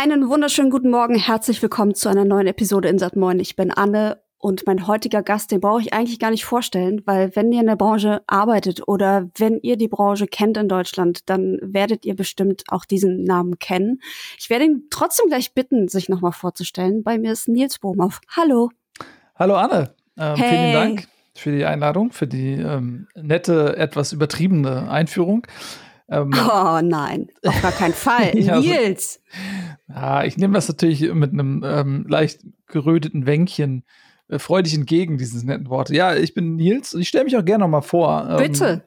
Einen wunderschönen guten Morgen, herzlich willkommen zu einer neuen Episode in Moin. Ich bin Anne und mein heutiger Gast, den brauche ich eigentlich gar nicht vorstellen, weil wenn ihr in der Branche arbeitet oder wenn ihr die Branche kennt in Deutschland, dann werdet ihr bestimmt auch diesen Namen kennen. Ich werde ihn trotzdem gleich bitten, sich nochmal vorzustellen. Bei mir ist Nils Bohmhoff. Hallo. Hallo Anne. Ähm, hey. Vielen Dank für die Einladung, für die ähm, nette, etwas übertriebene Einführung. Ähm, oh nein, auf gar keinen Fall. ja, Nils. ja, ich nehme das natürlich mit einem ähm, leicht geröteten Wänkchen äh, freudig entgegen, dieses netten Wort. Ja, ich bin Nils und ich stelle mich auch gerne noch mal vor. Ähm, Bitte.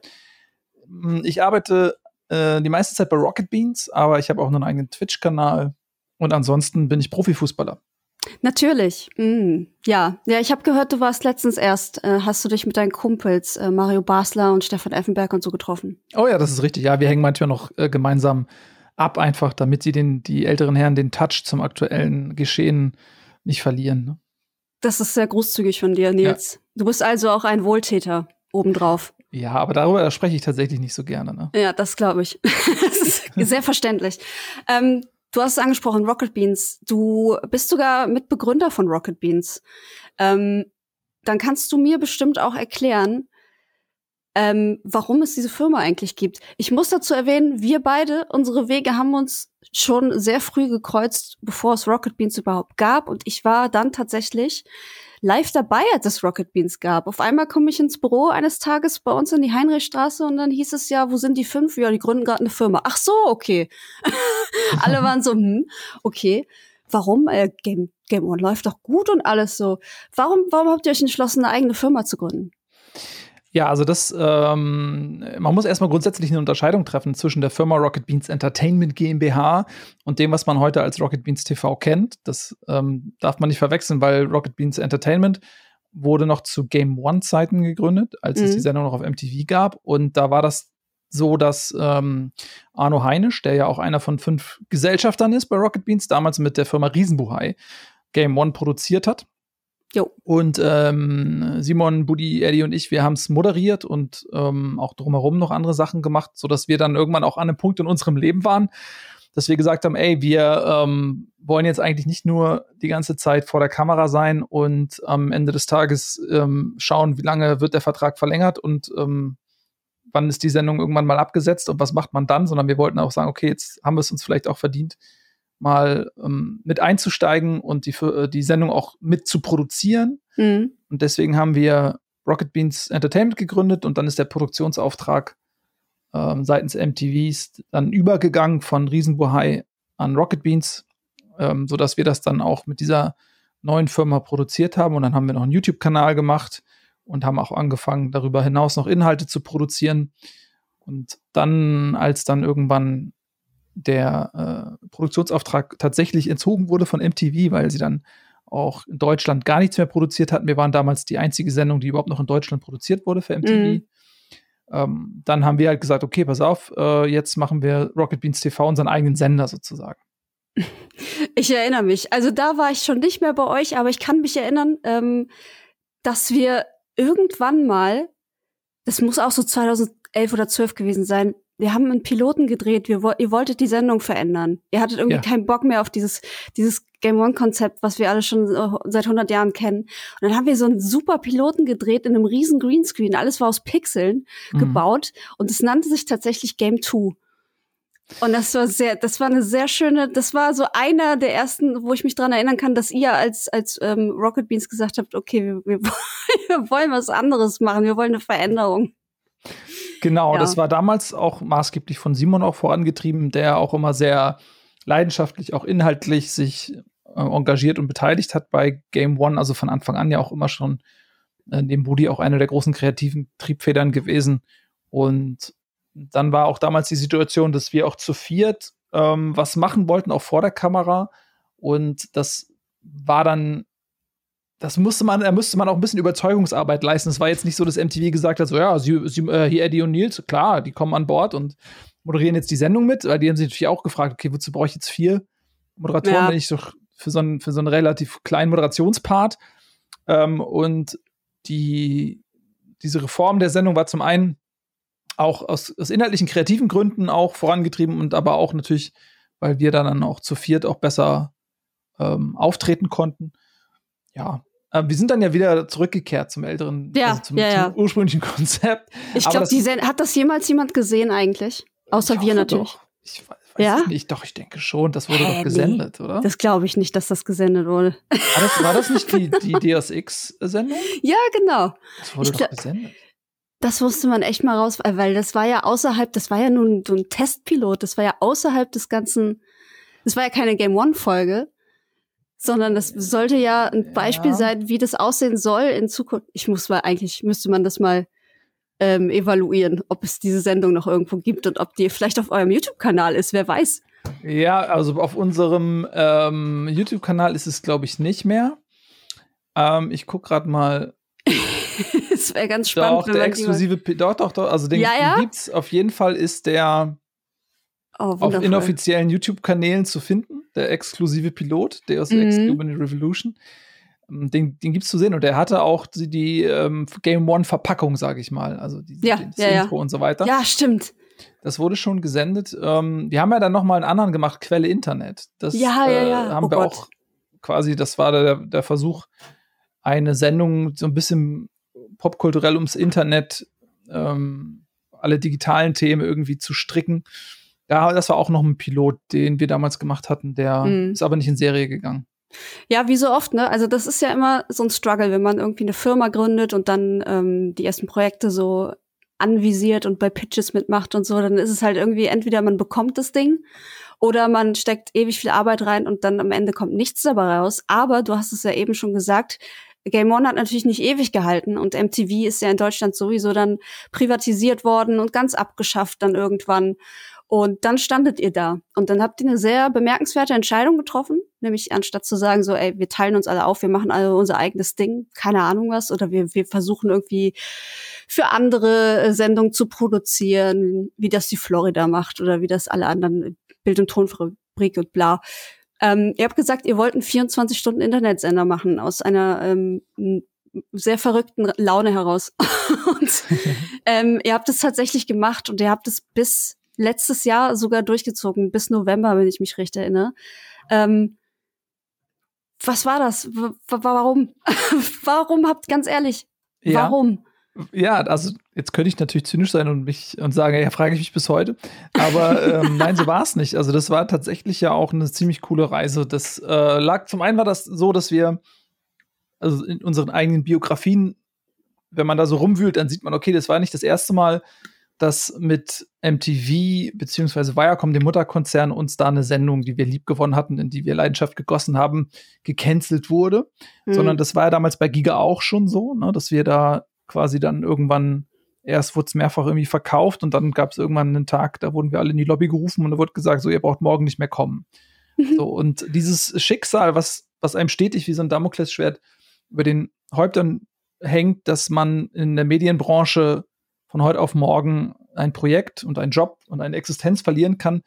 Ähm, ich arbeite äh, die meiste Zeit bei Rocket Beans, aber ich habe auch einen eigenen Twitch-Kanal und ansonsten bin ich Profifußballer. Natürlich. Mm, ja, ja, ich habe gehört, du warst letztens erst, äh, hast du dich mit deinen Kumpels äh, Mario Basler und Stefan Effenberg und so getroffen. Oh ja, das ist richtig. Ja, wir hängen manchmal noch äh, gemeinsam ab, einfach, damit sie den, die älteren Herren den Touch zum aktuellen Geschehen nicht verlieren. Ne? Das ist sehr großzügig von dir, Nils. Ja. Du bist also auch ein Wohltäter obendrauf. Ja, aber darüber spreche ich tatsächlich nicht so gerne. Ne? Ja, das glaube ich. das ist sehr verständlich. Ähm, Du hast es angesprochen, Rocket Beans. Du bist sogar Mitbegründer von Rocket Beans. Ähm, dann kannst du mir bestimmt auch erklären, ähm, warum es diese Firma eigentlich gibt. Ich muss dazu erwähnen, wir beide, unsere Wege haben uns schon sehr früh gekreuzt, bevor es Rocket Beans überhaupt gab. Und ich war dann tatsächlich live dabei, als es Rocket Beans gab. Auf einmal komme ich ins Büro eines Tages bei uns in die Heinrichstraße und dann hieß es ja, wo sind die fünf? Ja, die gründen gerade eine Firma. Ach so, okay. Alle waren so, hm, okay. Warum? Äh, Game, Game One läuft doch gut und alles so. Warum, warum habt ihr euch entschlossen, eine eigene Firma zu gründen? Ja, also das, ähm, man muss erstmal grundsätzlich eine Unterscheidung treffen zwischen der Firma Rocket Beans Entertainment GmbH und dem, was man heute als Rocket Beans TV kennt. Das ähm, darf man nicht verwechseln, weil Rocket Beans Entertainment wurde noch zu Game One-Zeiten gegründet, als mhm. es die Sendung noch auf MTV gab. Und da war das so, dass ähm, Arno Heinisch, der ja auch einer von fünf Gesellschaftern ist bei Rocket Beans, damals mit der Firma Riesenbuhai Game One produziert hat. Jo. Und ähm, Simon, Buddy, Eddie und ich, wir haben es moderiert und ähm, auch drumherum noch andere Sachen gemacht, sodass wir dann irgendwann auch an einem Punkt in unserem Leben waren, dass wir gesagt haben, ey, wir ähm, wollen jetzt eigentlich nicht nur die ganze Zeit vor der Kamera sein und am Ende des Tages ähm, schauen, wie lange wird der Vertrag verlängert und ähm, wann ist die Sendung irgendwann mal abgesetzt und was macht man dann, sondern wir wollten auch sagen, okay, jetzt haben wir es uns vielleicht auch verdient, mal ähm, mit einzusteigen und die, äh, die Sendung auch mit zu produzieren. Mhm. Und deswegen haben wir Rocket Beans Entertainment gegründet und dann ist der Produktionsauftrag ähm, seitens MTVs dann übergegangen von Riesenbuhai an Rocket Beans, ähm, sodass wir das dann auch mit dieser neuen Firma produziert haben. Und dann haben wir noch einen YouTube-Kanal gemacht und haben auch angefangen, darüber hinaus noch Inhalte zu produzieren. Und dann, als dann irgendwann der äh, Produktionsauftrag tatsächlich entzogen wurde von MTV, weil sie dann auch in Deutschland gar nichts mehr produziert hatten. Wir waren damals die einzige Sendung, die überhaupt noch in Deutschland produziert wurde für MTV. Mhm. Ähm, dann haben wir halt gesagt, okay, pass auf, äh, jetzt machen wir Rocket Beans TV unseren eigenen Sender sozusagen. Ich erinnere mich. Also da war ich schon nicht mehr bei euch, aber ich kann mich erinnern, ähm, dass wir irgendwann mal, das muss auch so 2011 oder 12 gewesen sein, wir haben einen Piloten gedreht, wir, ihr wolltet die Sendung verändern. Ihr hattet irgendwie ja. keinen Bock mehr auf dieses, dieses Game One-Konzept, was wir alle schon seit 100 Jahren kennen. Und dann haben wir so einen super Piloten gedreht in einem riesen Greenscreen. Alles war aus Pixeln mhm. gebaut und es nannte sich tatsächlich Game 2. Und das war sehr, das war eine sehr schöne, das war so einer der ersten, wo ich mich dran erinnern kann, dass ihr als, als ähm, Rocket Beans gesagt habt, okay, wir, wir, wir wollen was anderes machen, wir wollen eine Veränderung. Genau, ja. das war damals auch maßgeblich von Simon auch vorangetrieben, der auch immer sehr leidenschaftlich, auch inhaltlich sich äh, engagiert und beteiligt hat bei Game One, also von Anfang an ja auch immer schon äh, dem Budi auch eine der großen kreativen Triebfedern gewesen. Und dann war auch damals die Situation, dass wir auch zu viert ähm, was machen wollten, auch vor der Kamera. Und das war dann das musste man, da müsste man auch ein bisschen Überzeugungsarbeit leisten. Es war jetzt nicht so, dass MTV gesagt hat, so ja, sie, sie, äh, hier Eddie und Nils, klar, die kommen an Bord und moderieren jetzt die Sendung mit, weil die haben sich natürlich auch gefragt, okay, wozu brauche ich jetzt vier Moderatoren, ja. wenn ich doch für so einen, für so einen relativ kleinen Moderationspart ähm, und die, diese Reform der Sendung war zum einen auch aus, aus inhaltlichen, kreativen Gründen auch vorangetrieben und aber auch natürlich weil wir dann auch zu viert auch besser ähm, auftreten konnten. Ja, wir sind dann ja wieder zurückgekehrt zum älteren, ja, also zum, ja, ja. zum ursprünglichen Konzept. Ich glaube, hat das jemals jemand gesehen eigentlich? Außer wir natürlich. Doch. Ich weiß, ja? nicht. Doch, ich denke schon. Das wurde Hä, doch gesendet, nee. oder? Das glaube ich nicht, dass das gesendet wurde. War das, war das nicht die, die DSX-Sendung? Ja, genau. Das wurde ich doch gesendet. Das musste man echt mal raus, weil das war ja außerhalb, das war ja nun so ein Testpilot, das war ja außerhalb des ganzen, das war ja keine Game One-Folge, sondern das sollte ja ein Beispiel ja. sein, wie das aussehen soll in Zukunft. Ich muss mal, eigentlich müsste man das mal ähm, evaluieren, ob es diese Sendung noch irgendwo gibt und ob die vielleicht auf eurem YouTube-Kanal ist, wer weiß. Ja, also auf unserem ähm, YouTube-Kanal ist es, glaube ich, nicht mehr. Ähm, ich gucke gerade mal. Es wäre ganz spannend. Doch, der exklusive, doch, doch, doch. Also den, ja, ja? den gibt's auf jeden Fall ist der oh, auf inoffiziellen YouTube-Kanälen zu finden, der exklusive Pilot, der aus mhm. Human Revolution. Ähm, den, den gibt's zu sehen und der hatte auch die, die ähm, Game One Verpackung, sage ich mal, also die, ja, das ja, Intro ja. und so weiter. Ja, stimmt. Das wurde schon gesendet. Ähm, wir haben ja dann noch mal einen anderen gemacht, Quelle Internet. Das ja, ja, ja. Äh, haben oh wir Gott. auch quasi, das war der, der Versuch, eine Sendung so ein bisschen popkulturell ums Internet, ähm, alle digitalen Themen irgendwie zu stricken. Ja, das war auch noch ein Pilot, den wir damals gemacht hatten, der mhm. ist aber nicht in Serie gegangen. Ja, wie so oft, ne? Also das ist ja immer so ein Struggle, wenn man irgendwie eine Firma gründet und dann ähm, die ersten Projekte so anvisiert und bei Pitches mitmacht und so, dann ist es halt irgendwie entweder man bekommt das Ding oder man steckt ewig viel Arbeit rein und dann am Ende kommt nichts dabei raus. Aber du hast es ja eben schon gesagt, Game One hat natürlich nicht ewig gehalten und MTV ist ja in Deutschland sowieso dann privatisiert worden und ganz abgeschafft dann irgendwann. Und dann standet ihr da. Und dann habt ihr eine sehr bemerkenswerte Entscheidung getroffen. Nämlich anstatt zu sagen, so, ey, wir teilen uns alle auf, wir machen alle unser eigenes Ding, keine Ahnung was, oder wir, wir versuchen irgendwie für andere äh, Sendungen zu produzieren, wie das die Florida macht oder wie das alle anderen Bild- und Tonfabrik und bla. Ähm, ihr habt gesagt, ihr wollt einen 24-Stunden-Internetsender machen aus einer ähm, sehr verrückten Laune heraus. und ähm, ihr habt es tatsächlich gemacht und ihr habt es bis letztes Jahr sogar durchgezogen, bis November, wenn ich mich recht erinnere. Ähm, was war das? W warum? warum habt, ganz ehrlich, ja. warum? Ja, also jetzt könnte ich natürlich zynisch sein und mich und sagen, ja, frage ich mich bis heute. Aber ähm, nein, so war es nicht. Also das war tatsächlich ja auch eine ziemlich coole Reise. Das äh, lag zum einen war das so, dass wir also in unseren eigenen Biografien, wenn man da so rumwühlt, dann sieht man, okay, das war nicht das erste Mal, dass mit MTV beziehungsweise Viacom, dem Mutterkonzern, uns da eine Sendung, die wir lieb gewonnen hatten, in die wir Leidenschaft gegossen haben, gecancelt wurde. Mhm. Sondern das war ja damals bei Giga auch schon so, ne, dass wir da quasi dann irgendwann erst wurde es mehrfach irgendwie verkauft und dann gab es irgendwann einen Tag, da wurden wir alle in die Lobby gerufen und da wurde gesagt, so ihr braucht morgen nicht mehr kommen. Mhm. So und dieses Schicksal, was was einem stetig wie so ein Damoklesschwert über den Häuptern hängt, dass man in der Medienbranche von heute auf morgen ein Projekt und einen Job und eine Existenz verlieren kann.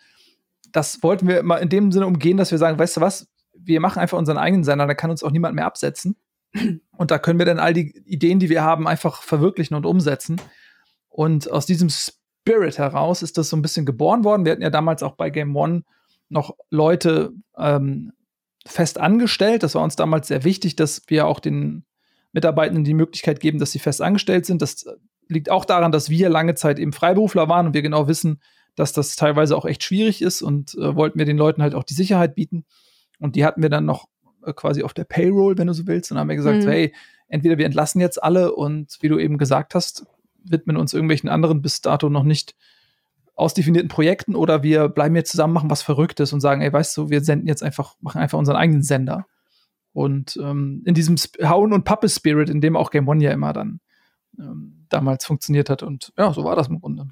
Das wollten wir mal in dem Sinne umgehen, dass wir sagen, weißt du was, wir machen einfach unseren eigenen Sender, da kann uns auch niemand mehr absetzen. Und da können wir dann all die Ideen, die wir haben, einfach verwirklichen und umsetzen. Und aus diesem Spirit heraus ist das so ein bisschen geboren worden. Wir hatten ja damals auch bei Game One noch Leute ähm, fest angestellt. Das war uns damals sehr wichtig, dass wir auch den Mitarbeitenden die Möglichkeit geben, dass sie fest angestellt sind. Das liegt auch daran, dass wir lange Zeit eben Freiberufler waren und wir genau wissen, dass das teilweise auch echt schwierig ist und äh, wollten wir den Leuten halt auch die Sicherheit bieten. Und die hatten wir dann noch äh, quasi auf der Payroll, wenn du so willst. Und haben wir gesagt, mhm. hey, entweder wir entlassen jetzt alle und wie du eben gesagt hast, widmen uns irgendwelchen anderen bis dato noch nicht ausdefinierten Projekten oder wir bleiben jetzt zusammen, machen was Verrücktes und sagen, ey, weißt du, wir senden jetzt einfach, machen einfach unseren eigenen Sender. Und ähm, in diesem Sp Hauen und Pappe-Spirit, in dem auch Game One ja immer dann ähm, damals funktioniert hat. Und ja, so war das im Grunde.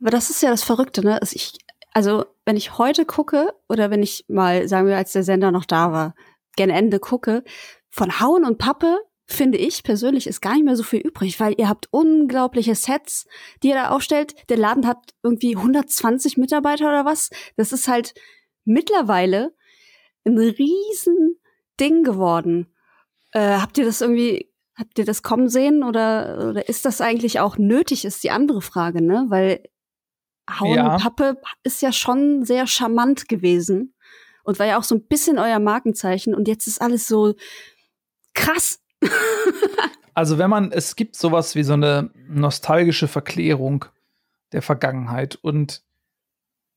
Aber das ist ja das Verrückte, ne? Also, ich, also wenn ich heute gucke oder wenn ich mal, sagen wir, als der Sender noch da war, gen Ende gucke, von Hauen und Pappe finde ich persönlich ist gar nicht mehr so viel übrig, weil ihr habt unglaubliche Sets, die ihr da aufstellt. Der Laden hat irgendwie 120 Mitarbeiter oder was. Das ist halt mittlerweile ein riesen Ding geworden. Äh, habt ihr das irgendwie Habt ihr das kommen sehen oder, oder ist das eigentlich auch nötig, ist die andere Frage, ne? Weil Hauen Ja. und Pappe ist ja schon sehr charmant gewesen und war ja auch so ein bisschen euer Markenzeichen und jetzt ist alles so krass. Also wenn man, es gibt sowas wie so eine nostalgische Verklärung der Vergangenheit und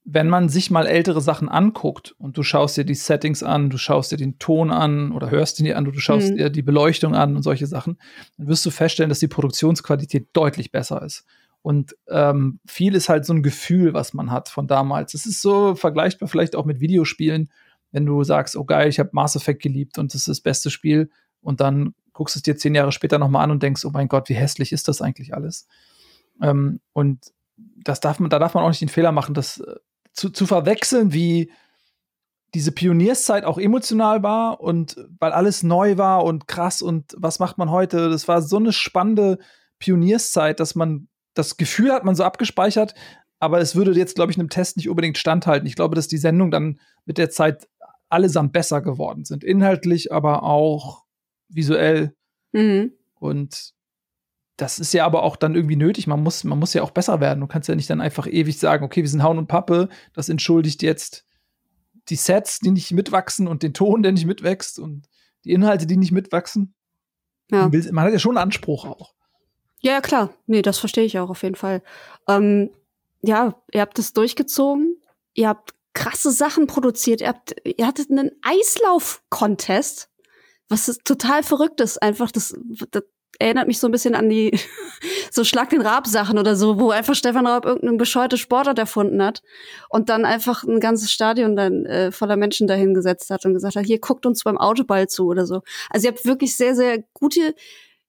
wenn man sich mal ältere Sachen anguckt und du schaust dir die Settings an, du schaust dir den Ton an oder hörst ihn dir an, du schaust Mhm. dir die Beleuchtung an und solche Sachen, dann wirst du feststellen, dass die Produktionsqualität deutlich besser ist. Und ähm, viel ist halt so ein Gefühl, was man hat von damals. Es ist so vergleichbar vielleicht auch mit Videospielen, wenn du sagst, oh geil, ich habe Mass Effect geliebt und das ist das beste Spiel und dann guckst du es dir zehn Jahre später nochmal an und denkst, oh mein Gott, wie hässlich ist das eigentlich alles? Ähm, und das darf man, da darf man auch nicht den Fehler machen, das äh, zu, zu verwechseln, wie diese Pionierszeit auch emotional war und weil alles neu war und krass und was macht man heute? Das war so eine spannende Pionierszeit, dass man das Gefühl hat, man so abgespeichert, aber es würde jetzt, glaube ich, einem Test nicht unbedingt standhalten. Ich glaube, dass die Sendung dann mit der Zeit allesamt besser geworden sind. Inhaltlich, aber auch visuell. Mhm. Und das ist ja aber auch dann irgendwie nötig. Man muss, man muss ja auch besser werden. Du kannst ja nicht dann einfach ewig sagen, okay, wir sind Hauen und Pappe, das entschuldigt jetzt die Sets, die nicht mitwachsen und den Ton, der nicht mitwächst und die Inhalte, die nicht mitwachsen. Ja. Man, hat ja schon einen Anspruch auch. Ja, ja, klar. Nee, das verstehe ich auch auf jeden Fall. Ähm, ja, ihr habt es durchgezogen. Ihr habt krasse Sachen produziert. Ihr, habt, ihr hattet einen Eislauf-Contest, was ist total verrückt ist. Einfach, das, das erinnert mich so ein bisschen an die so Schlag den Raab-Sachen oder so, wo einfach Stefan Raab irgendeinen bescheuerte Sportart erfunden hat und dann einfach ein ganzes Stadion dann äh, voller Menschen dahingesetzt hat und gesagt hat, hier guckt uns beim Autoball zu oder so. Also ihr habt wirklich sehr, sehr gute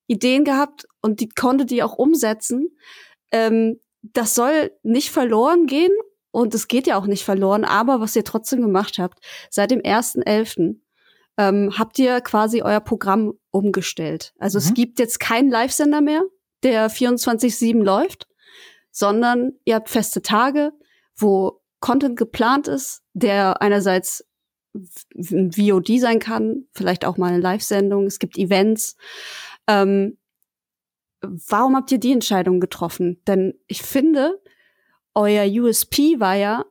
Ideen gehabt und die konntet ihr auch umsetzen. Ähm, das soll nicht verloren gehen und es geht ja auch nicht verloren, aber was ihr trotzdem gemacht habt, seit dem 1.11. Ähm, habt ihr quasi euer Programm umgestellt. Also es Mhm. gibt jetzt keinen Live-Sender mehr, der 24-7 läuft, sondern ihr habt feste Tage, wo Content geplant ist, der einerseits ein VOD sein kann, vielleicht auch mal eine Live-Sendung, es gibt Events. Ähm, warum habt ihr die Entscheidung getroffen? Denn ich finde, euer USP war ja,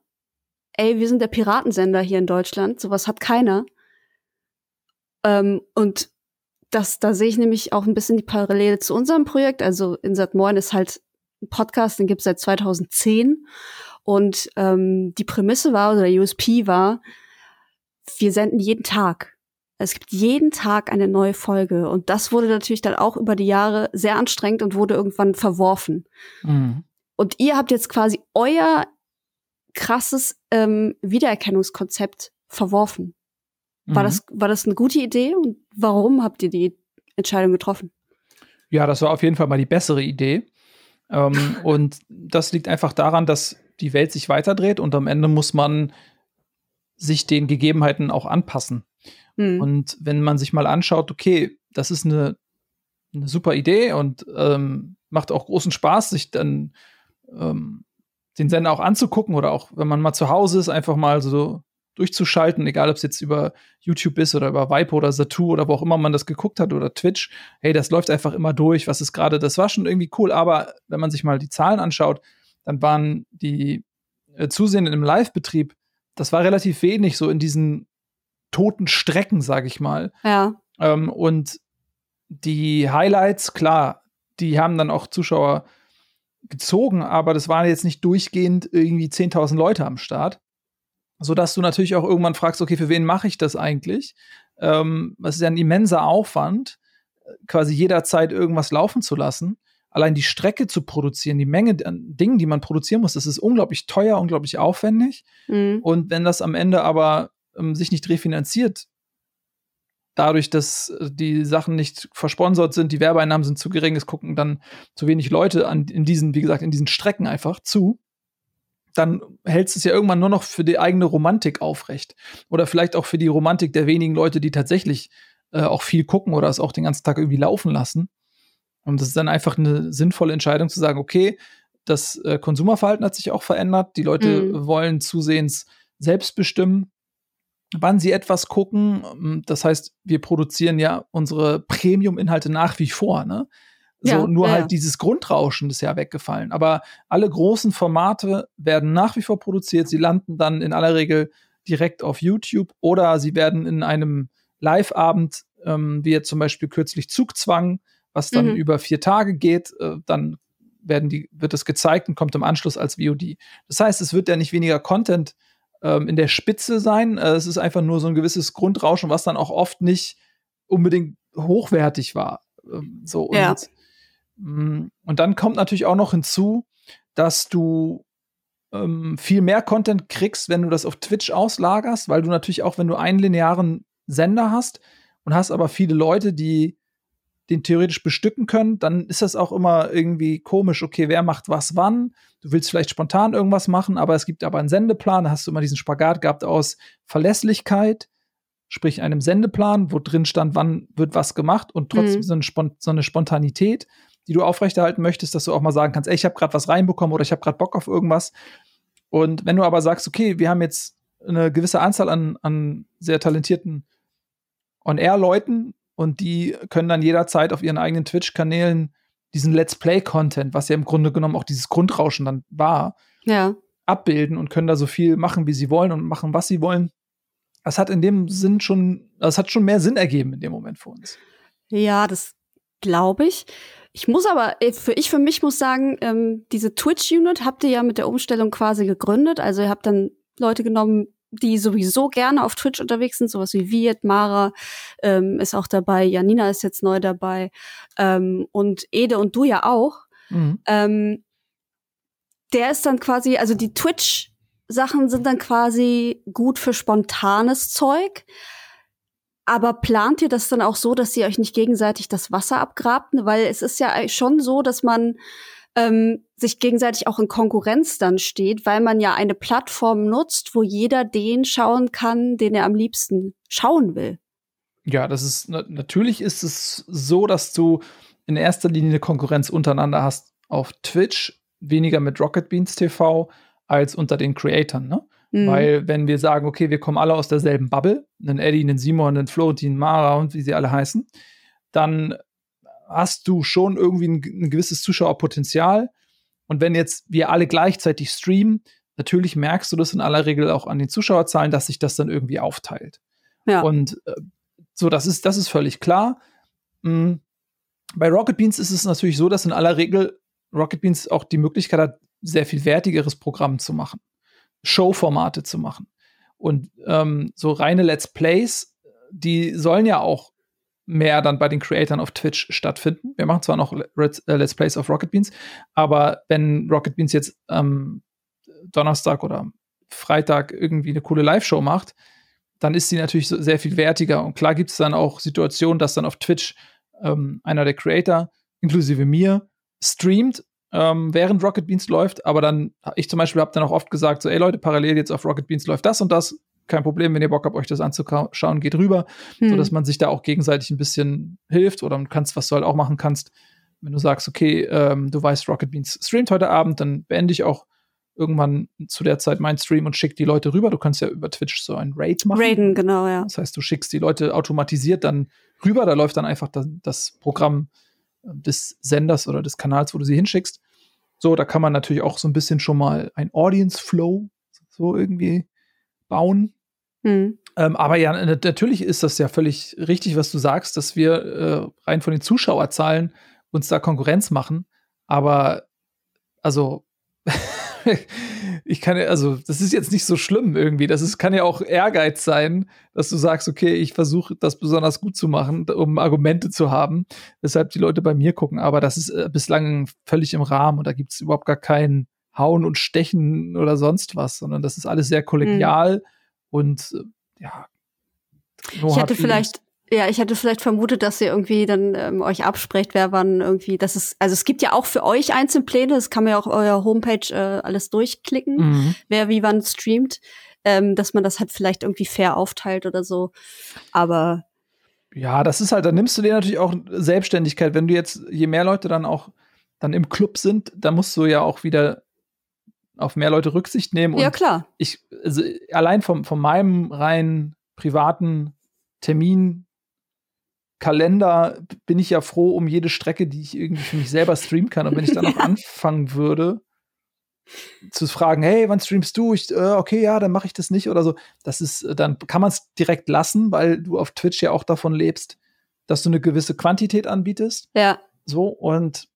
ey, wir sind der Piratensender hier in Deutschland, sowas hat keiner. Ähm, und das, da sehe ich nämlich auch ein bisschen die Parallele zu unserem Projekt. Also Insert Moin ist halt ein Podcast, den gibt's seit 2010. Und ähm, die Prämisse war, oder der USP war, wir senden jeden Tag. Es gibt jeden Tag eine neue Folge. Und das wurde natürlich dann auch über die Jahre sehr anstrengend und wurde irgendwann verworfen. Mhm. Und ihr habt jetzt quasi euer krasses ähm, Wiedererkennungskonzept verworfen. War, Mhm. das, war das eine gute Idee? Und warum habt ihr die Entscheidung getroffen? Ja, das war auf jeden Fall mal die bessere Idee. Ähm, und das liegt einfach daran, dass die Welt sich weiterdreht und am Ende muss man sich den Gegebenheiten auch anpassen. Hm. Und wenn man sich mal anschaut, okay, das ist eine, eine super Idee und ähm, macht auch großen Spaß, sich dann ähm, den Sender auch anzugucken oder auch, wenn man mal zu Hause ist, einfach mal so durchzuschalten, egal ob es jetzt über YouTube ist oder über Vipo oder Satu oder wo auch immer man das geguckt hat oder Twitch. Hey, das läuft einfach immer durch. Was ist gerade? Das war schon irgendwie cool, aber wenn man sich mal die Zahlen anschaut, dann waren die äh, Zusehenden im Live-Betrieb, das war relativ wenig so in diesen toten Strecken, sag ich mal. ja. Ähm, und die Highlights, klar, die haben dann auch Zuschauer gezogen, aber das waren jetzt nicht durchgehend irgendwie 10.000 Leute am Start. Sodass du natürlich auch irgendwann fragst, okay, für wen mache ich das eigentlich? Ähm, das ist ja ein immenser Aufwand, quasi jederzeit irgendwas laufen zu lassen. Allein die Strecke zu produzieren, die Menge an Dingen, die man produzieren muss, das ist unglaublich teuer, unglaublich aufwendig. Hm. Und wenn das am Ende aber ähm, sich nicht refinanziert, dadurch, dass äh, die Sachen nicht versponsert sind, die Werbeeinnahmen sind zu gering, es gucken dann zu wenig Leute an, in diesen, wie gesagt, in diesen Strecken einfach zu, dann hältst du es ja irgendwann nur noch für die eigene Romantik aufrecht. Oder vielleicht auch für die Romantik der wenigen Leute, die tatsächlich äh, auch viel gucken oder es auch den ganzen Tag irgendwie laufen lassen. Und das ist dann einfach eine sinnvolle Entscheidung zu sagen, okay, das äh, Konsumerverhalten hat sich auch verändert. Die Leute Mhm. wollen zusehends selbst bestimmen, wann sie etwas gucken. Ähm, Das heißt, wir produzieren ja unsere Premium-Inhalte nach wie vor. Ne? So, Ja, nur ja, halt dieses Grundrauschen ist ja weggefallen. Aber alle großen Formate werden nach wie vor produziert. Sie landen dann in aller Regel direkt auf YouTube oder sie werden in einem Live-Abend, ähm, wie jetzt zum Beispiel kürzlich Zugzwang, was dann Mhm. über vier Tage geht, äh, dann werden die, wird es gezeigt und kommt im Anschluss als VOD. Das heißt, es wird ja nicht weniger Content ähm, in der Spitze sein. Äh, es ist einfach nur so ein gewisses Grundrauschen, was dann auch oft nicht unbedingt hochwertig war. Ähm, so und, Ja. mh, und dann kommt natürlich auch noch hinzu, dass du ähm, viel mehr Content kriegst, wenn du das auf Twitch auslagerst, weil du natürlich auch, wenn du einen linearen Sender hast und hast aber viele Leute, die den theoretisch bestücken können, dann ist das auch immer irgendwie komisch, okay, wer macht was wann? Du willst vielleicht spontan irgendwas machen, aber es gibt aber einen Sendeplan, da hast du immer diesen Spagat gehabt aus Verlässlichkeit, sprich einem Sendeplan, wo drin stand, wann wird was gemacht und trotzdem Mhm. so, eine so eine Spontanität, die du aufrechterhalten möchtest, dass du auch mal sagen kannst, ey, ich habe gerade was reinbekommen oder ich habe gerade Bock auf irgendwas. Und wenn du aber sagst, okay, wir haben jetzt eine gewisse Anzahl an, an sehr talentierten On-Air-Leuten und die können dann jederzeit auf ihren eigenen Twitch-Kanälen diesen Let's Play-Content, was ja im Grunde genommen auch dieses Grundrauschen dann war, Ja. abbilden und können da so viel machen, wie sie wollen und machen, was sie wollen. Das hat in dem Sinn schon, das hat schon mehr Sinn ergeben in dem Moment für uns. Ja, das glaube ich. Ich muss aber, äh, für ich für mich muss sagen, ähm, diese Twitch-Unit habt ihr ja mit der Umstellung quasi gegründet. Also ihr habt dann Leute genommen, die sowieso gerne auf Twitch unterwegs sind, sowas wie Viet, Mara ähm, ist auch dabei, Janina ist jetzt neu dabei ähm, und Ede und du ja auch. Mhm. Ähm, der ist dann quasi, also die Twitch-Sachen sind dann quasi gut für spontanes Zeug. Aber plant ihr das dann auch so, dass ihr euch nicht gegenseitig das Wasser abgrabt? Weil es ist ja schon so, dass man ähm, sich gegenseitig auch in Konkurrenz dann steht, weil man ja eine Plattform nutzt, wo jeder den schauen kann, den er am liebsten schauen will. Ja, das ist na natürlich ist es so, dass du in erster Linie eine Konkurrenz untereinander hast auf Twitch, weniger mit Rocket Beans TV als unter den Creatoren, ne? Mhm. Weil, wenn wir sagen, okay, wir kommen alle aus derselben Bubble, einen Eddie, einen Simon, einen Florentin, Mara und wie sie alle heißen, dann hast du schon irgendwie ein, ein gewisses Zuschauerpotenzial. Und wenn jetzt wir alle gleichzeitig streamen, natürlich merkst du das in aller Regel auch an den Zuschauerzahlen, dass sich das dann irgendwie aufteilt. Ja. Und äh, so, das ist, das ist völlig klar. Mm, Bei Rocket Beans ist es natürlich so, dass in aller Regel Rocket Beans auch die Möglichkeit hat, sehr viel wertigeres Programm zu machen. Showformate zu machen. Und ähm, so reine Let's Plays, die sollen ja auch mehr dann bei den Creatoren auf Twitch stattfinden. Wir machen zwar noch Let's, äh, Let's Plays auf Rocket Beans, aber wenn Rocket Beans jetzt ähm, Donnerstag oder Freitag irgendwie eine coole Live-Show macht, dann ist sie natürlich so sehr viel wertiger. Und klar gibt es dann auch Situationen, dass dann auf Twitch ähm, einer der Creator, inklusive mir, streamt, ähm, während Rocket Beans läuft. Aber dann, ich zum Beispiel habe dann auch oft gesagt, so, ey Leute, parallel jetzt auf Rocket Beans läuft das und das. Kein Problem, wenn ihr Bock habt, euch das anzuschauen, geht rüber, Hm. sodass man sich da auch gegenseitig ein bisschen hilft oder kannst, was du halt auch machen kannst, wenn du sagst, okay, ähm, du weißt, Rocket Beans streamt heute Abend, dann beende ich auch irgendwann zu der Zeit meinen Stream und schick die Leute rüber. Du kannst ja über Twitch so ein Raid machen. Raiden, genau, ja. Das heißt, du schickst die Leute automatisiert dann rüber, da läuft dann einfach das, das Programm äh, des Senders oder des Kanals, wo du sie hinschickst. So, da kann man natürlich auch so ein bisschen schon mal ein Audience Flow so irgendwie bauen. Hm. Ähm, aber ja, natürlich ist das ja völlig richtig, was du sagst, dass wir äh, rein von den Zuschauerzahlen uns da Konkurrenz machen. Aber also ich kann ja, also das ist jetzt nicht so schlimm irgendwie. Das ist, kann ja auch Ehrgeiz sein, dass du sagst, okay, ich versuche das besonders gut zu machen, um Argumente zu haben, weshalb die Leute bei mir gucken. Aber das ist äh, bislang völlig im Rahmen und da gibt es überhaupt gar kein Hauen und Stechen oder sonst was, sondern das ist alles sehr kollegial und äh, ja. no Ich hätte vielleicht, ja, ich hätte vielleicht vermutet, dass ihr irgendwie dann ähm, euch absprecht, wer wann irgendwie, das ist, also es gibt ja auch für euch einzelne Pläne, das kann man ja auch auf eurer Homepage äh, alles durchklicken, Mhm. wer wie wann streamt, ähm, dass man das halt vielleicht irgendwie fair aufteilt oder so. Aber Ja, das ist halt, da nimmst du dir natürlich auch Selbstständigkeit. Wenn du jetzt, je mehr Leute dann auch dann im Club sind, dann musst du ja auch wieder auf mehr Leute Rücksicht nehmen. Und ja klar. ich, also allein vom, von meinem rein privaten Termin Kalender bin ich ja froh um jede Strecke, die ich irgendwie für mich selber streamen kann. Und wenn ich dann noch anfangen würde, zu fragen, hey, wann streamst du? Ich, äh, okay, ja, dann mache ich das nicht oder so. Das ist, äh, dann kann man es direkt lassen, weil du auf Twitch ja auch davon lebst, dass du eine gewisse Quantität anbietest. Ja. So, und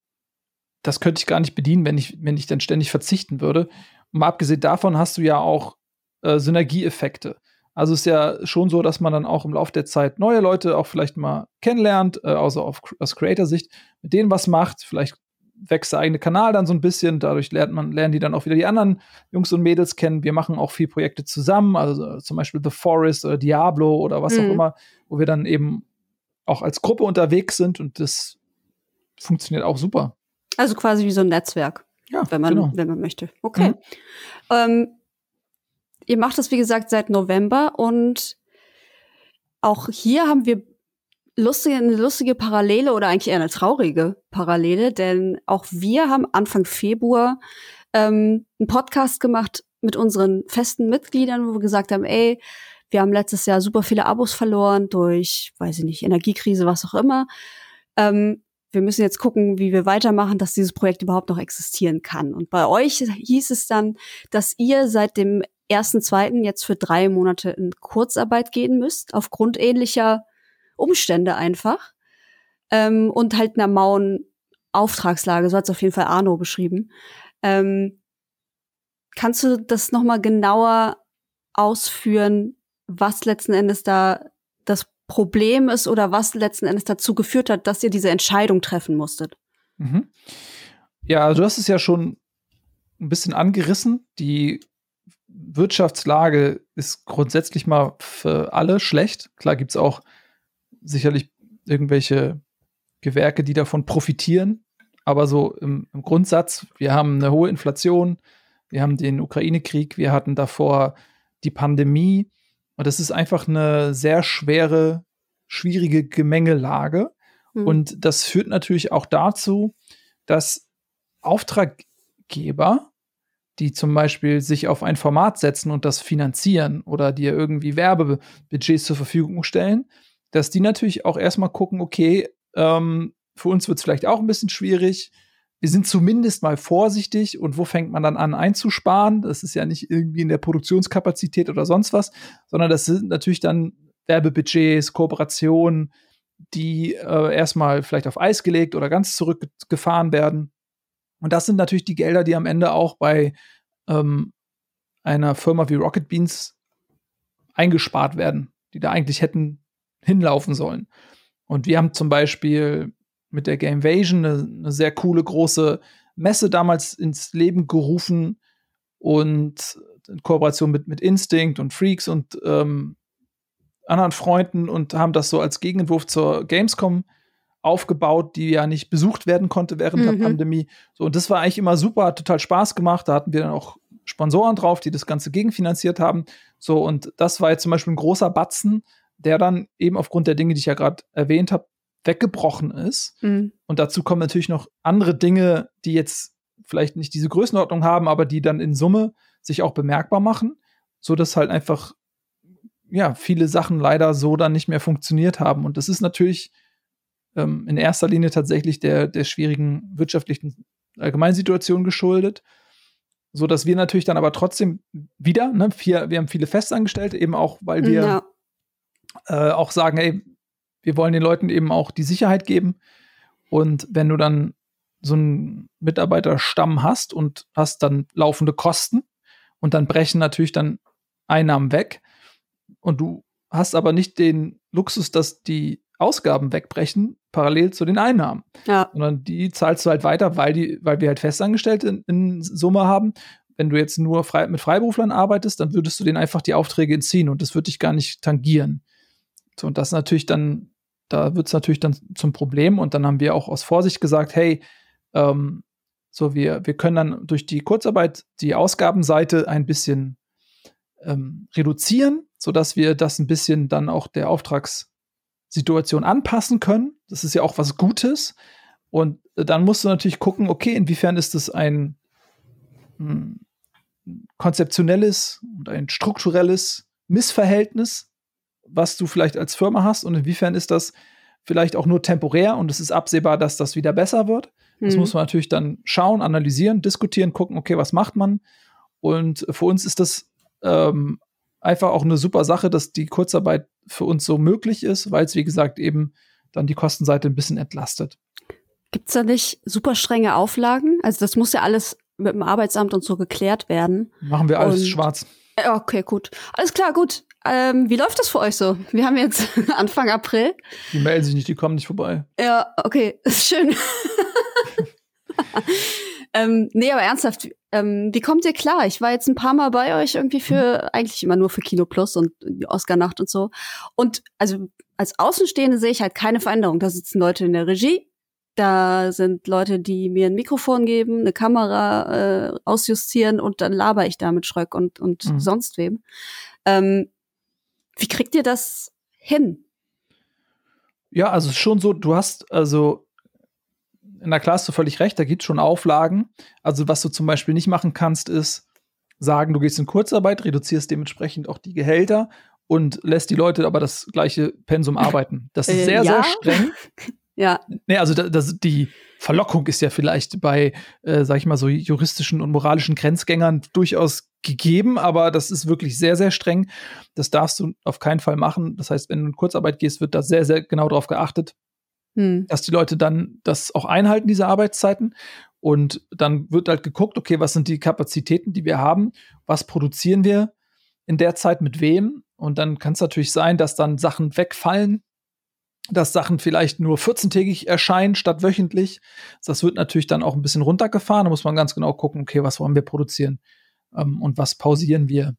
das könnte ich gar nicht bedienen, wenn ich, wenn ich dann ständig verzichten würde. Und mal abgesehen davon hast du ja auch äh, Synergieeffekte. Also ist ja schon so, dass man dann auch im Laufe der Zeit neue Leute auch vielleicht mal kennenlernt, äh, also auf, aus Creator-Sicht, mit denen was macht, vielleicht wächst der eigene Kanal dann so ein bisschen. Dadurch lernt man, lernen die dann auch wieder die anderen Jungs und Mädels kennen. Wir machen auch viel Projekte zusammen, also zum Beispiel The Forest oder Diablo oder was mhm. auch immer, wo wir dann eben auch als Gruppe unterwegs sind und das funktioniert auch super. Also quasi wie so ein Netzwerk. Ja, wenn man, genau. wenn man möchte. Okay. Mhm. Ähm, ihr macht das, wie gesagt, seit November und auch hier haben wir lustige, eine lustige Parallele oder eigentlich eher eine traurige Parallele, denn auch wir haben Anfang Februar ähm, einen Podcast gemacht mit unseren festen Mitgliedern, wo wir gesagt haben, ey, wir haben letztes Jahr super viele Abos verloren durch, weiß ich nicht, Energiekrise, was auch immer. Ähm, wir müssen jetzt gucken, wie wir weitermachen, dass dieses Projekt überhaupt noch existieren kann. Und bei euch hieß es dann, dass ihr seit dem ersten, zweiten jetzt für drei Monate in Kurzarbeit gehen müsst, aufgrund ähnlicher Umstände einfach. Ähm, und halt einer mauen Auftragslage, so hat es auf jeden Fall Arno beschrieben. Ähm, kannst du das noch mal genauer ausführen, was letzten Endes da das Problem ist oder was letzten Endes dazu geführt hat, dass ihr diese Entscheidung treffen musstet? Mhm. Ja, also du hast es ja schon ein bisschen angerissen. Die Wirtschaftslage ist grundsätzlich mal für alle schlecht. Klar gibt es auch sicherlich irgendwelche Gewerke, die davon profitieren. Aber so im, im, Grundsatz, wir haben eine hohe Inflation, wir haben den Ukraine-Krieg, wir hatten davor die Pandemie. Und das ist einfach eine sehr schwere, schwierige Gemengelage. Mhm. Und das führt natürlich auch dazu, dass Auftraggeber, die zum Beispiel sich auf ein Format setzen und das finanzieren oder dir irgendwie Werbebudgets zur Verfügung stellen, dass die natürlich auch erstmal gucken, okay, ähm, für uns wird es vielleicht auch ein bisschen schwierig. Wir sind zumindest mal vorsichtig und wo fängt man dann an einzusparen? Das ist ja nicht irgendwie in der Produktionskapazität oder sonst was, sondern das sind natürlich dann Werbebudgets, Kooperationen, die äh, erstmal vielleicht auf Eis gelegt oder ganz zurückgefahren werden. Und das sind natürlich die Gelder, die am Ende auch bei ähm, einer Firma wie Rocket Beans eingespart werden, die da eigentlich hätten hinlaufen sollen. Und wir haben zum Beispiel mit der Gamevasion eine, eine sehr coole große Messe damals ins Leben gerufen und in Kooperation mit, mit Instinct und Freaks und ähm, anderen Freunden und haben das so als Gegenentwurf zur Gamescom aufgebaut, die ja nicht besucht werden konnte während mhm. der Pandemie. So, und das war eigentlich immer super, hat total Spaß gemacht. Da hatten wir dann auch Sponsoren drauf, die das Ganze gegenfinanziert haben. So, und das war jetzt zum Beispiel ein großer Batzen, der dann eben aufgrund der Dinge, die ich ja gerade erwähnt habe, weggebrochen ist. Mhm. Und dazu kommen natürlich noch andere Dinge, die jetzt vielleicht nicht diese Größenordnung haben, aber die dann in Summe sich auch bemerkbar machen, so dass halt einfach ja viele Sachen leider so dann nicht mehr funktioniert haben. Und das ist natürlich ähm, in erster Linie tatsächlich der der schwierigen wirtschaftlichen Allgemeinsituation geschuldet, so dass wir natürlich dann aber trotzdem wieder, ne, vier, wir haben viele Festangestellte eben auch, weil wir ja äh, auch sagen, ey, wir wollen den Leuten eben auch die Sicherheit geben. Und wenn du dann so einen Mitarbeiterstamm hast und hast dann laufende Kosten und dann brechen natürlich dann Einnahmen weg und du hast aber nicht den Luxus, dass die Ausgaben wegbrechen, parallel zu den Einnahmen. Ja. Sondern die zahlst du halt weiter, weil, die, weil wir halt Festangestellte in, in Summe haben. Wenn du jetzt nur frei, mit Freiberuflern arbeitest, dann würdest du denen einfach die Aufträge entziehen und das würde dich gar nicht tangieren. So, und das natürlich dann, da wird es natürlich dann zum Problem. Und dann haben wir auch aus Vorsicht gesagt, hey, ähm, so wir, wir können dann durch die Kurzarbeit die Ausgabenseite ein bisschen ähm, reduzieren, sodass wir das ein bisschen dann auch der Auftragssituation anpassen können. Das ist ja auch was Gutes. Und dann musst du natürlich gucken, okay, inwiefern ist das ein hm, konzeptionelles und ein strukturelles Missverhältnis was du vielleicht als Firma hast und inwiefern ist das vielleicht auch nur temporär und es ist absehbar, dass das wieder besser wird. Das mhm. muss man natürlich dann schauen, analysieren, diskutieren, gucken, okay, was macht man? Und für uns ist das ähm, einfach auch eine super Sache, dass die Kurzarbeit für uns so möglich ist, weil es, wie gesagt, eben dann die Kostenseite ein bisschen entlastet. Gibt es da nicht super strenge Auflagen? Also das muss ja alles mit dem Arbeitsamt und so geklärt werden. Machen wir alles und, schwarz. Okay, gut. Alles klar, gut. Ähm, wie läuft das für euch so? Wir haben jetzt Anfang April. Die melden sich nicht, die kommen nicht vorbei. Ja, okay, ist schön. ähm, nee, aber ernsthaft, ähm, wie kommt ihr klar? Ich war jetzt ein paar Mal bei euch irgendwie für, mhm. eigentlich immer nur für Kino Plus und die Oscar-Nacht und so. Und also als Außenstehende sehe ich halt keine Veränderung. Da sitzen Leute in der Regie, da sind Leute, die mir ein Mikrofon geben, eine Kamera äh, ausjustieren und dann laber ich da mit Schröck und, und mhm. sonst wem. Ähm, wie kriegt ihr das hin? Ja, also es ist schon so, du hast, also na klar hast du völlig recht, da gibt es schon Auflagen. Also was du zum Beispiel nicht machen kannst, ist sagen, du gehst in Kurzarbeit, reduzierst dementsprechend auch die Gehälter und lässt die Leute aber das gleiche Pensum arbeiten. Das ist äh, sehr, ja? sehr streng. ja. Nee, also das, das, die Verlockung ist ja vielleicht bei, äh, sag ich mal, so juristischen und moralischen Grenzgängern durchaus gegeben, aber das ist wirklich sehr, sehr streng. Das darfst du auf keinen Fall machen. Das heißt, wenn du in Kurzarbeit gehst, wird da sehr, sehr genau darauf geachtet, hm. dass die Leute dann das auch einhalten, diese Arbeitszeiten. Und dann wird halt geguckt, okay, was sind die Kapazitäten, die wir haben? Was produzieren wir in der Zeit mit wem? Und dann kann es natürlich sein, dass dann Sachen wegfallen, dass Sachen vielleicht nur 14-tägig erscheinen statt wöchentlich. Das wird natürlich dann auch ein bisschen runtergefahren. Da muss man ganz genau gucken, okay, was wollen wir produzieren ähm, und was pausieren wir.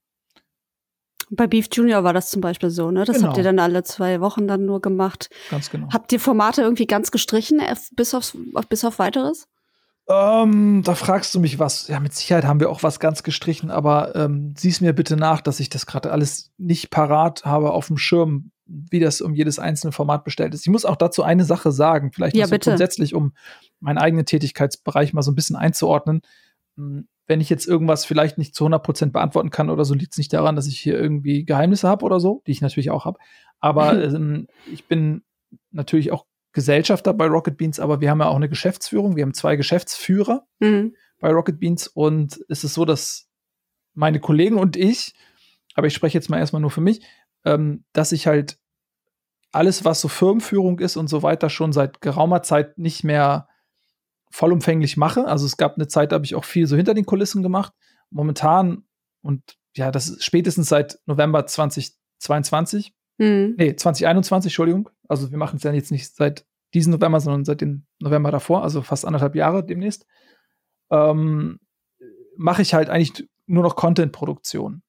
Bei Beef Junior war das zum Beispiel so, ne? Das genau. habt ihr dann alle zwei Wochen dann nur gemacht. Ganz genau. Habt ihr Formate irgendwie ganz gestrichen, äh, bis, aufs, bis auf weiteres? Ähm, da fragst du mich was. Ja, mit Sicherheit haben wir auch was ganz gestrichen, aber ähm, sieh's mir bitte nach, dass ich das gerade alles nicht parat habe auf dem Schirm, wie das um jedes einzelne Format bestellt ist. Ich muss auch dazu eine Sache sagen, vielleicht ja, so grundsätzlich, um meinen eigenen Tätigkeitsbereich mal so ein bisschen einzuordnen. Wenn ich jetzt irgendwas vielleicht nicht zu 100% beantworten kann oder so, liegt es nicht daran, dass ich hier irgendwie Geheimnisse habe oder so, die ich natürlich auch habe. Aber ähm, ich bin natürlich auch Gesellschafter bei Rocket Beans, aber wir haben ja auch eine Geschäftsführung. Wir haben zwei Geschäftsführer mhm. bei Rocket Beans und es ist so, dass meine Kollegen und ich, aber ich spreche jetzt mal erstmal nur für mich, ähm, dass ich halt alles, was so Firmenführung ist und so weiter, schon seit geraumer Zeit nicht mehr vollumfänglich mache. Also es gab eine Zeit, da habe ich auch viel so hinter den Kulissen gemacht. Momentan und ja, das ist spätestens seit November 2022 hm. Nee, 2021, Entschuldigung. Also wir machen es ja jetzt nicht seit diesem November, sondern seit dem November davor, also fast anderthalb Jahre demnächst. Ähm, mache ich halt eigentlich nur noch Content-Produktion.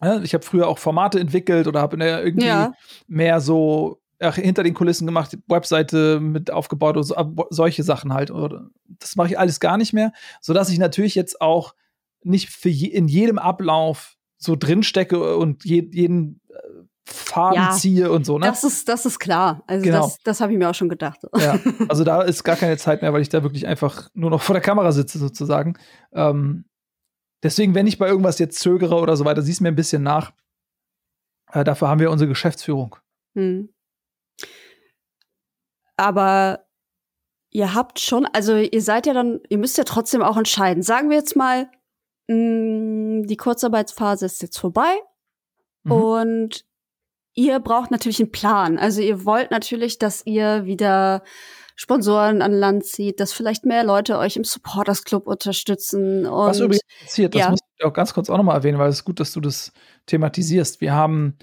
Ja, ich habe früher auch Formate entwickelt oder habe irgendwie ja. mehr so ach, hinter den Kulissen gemacht, Webseite mit aufgebaut oder so, solche Sachen halt. Das mache ich alles gar nicht mehr, sodass ich natürlich jetzt auch nicht für je, in jedem Ablauf so drinstecke und je, jeden äh, Faden ja, ziehe und so, ne? Das ist, das ist klar. Also genau. das, das habe ich mir auch schon gedacht. Ja, also da ist gar keine Zeit mehr, weil ich da wirklich einfach nur noch vor der Kamera sitze, sozusagen. Ähm, deswegen, wenn ich bei irgendwas jetzt zögere oder so weiter, siehst mir ein bisschen nach. Äh, dafür haben wir unsere Geschäftsführung. Hm. Aber ihr habt schon, also ihr seid ja dann, ihr müsst ja trotzdem auch entscheiden. Sagen wir jetzt mal, mh, hm, die Kurzarbeitsphase ist jetzt vorbei. Mhm. Und ihr braucht natürlich einen Plan. Also ihr wollt natürlich, dass ihr wieder Sponsoren an Land zieht, dass vielleicht mehr Leute euch im Supporters Club unterstützen. Und, Was übrigens passiert, das ja. muss ich auch ganz kurz auch nochmal erwähnen, weil es ist gut, dass du das thematisierst. Wir haben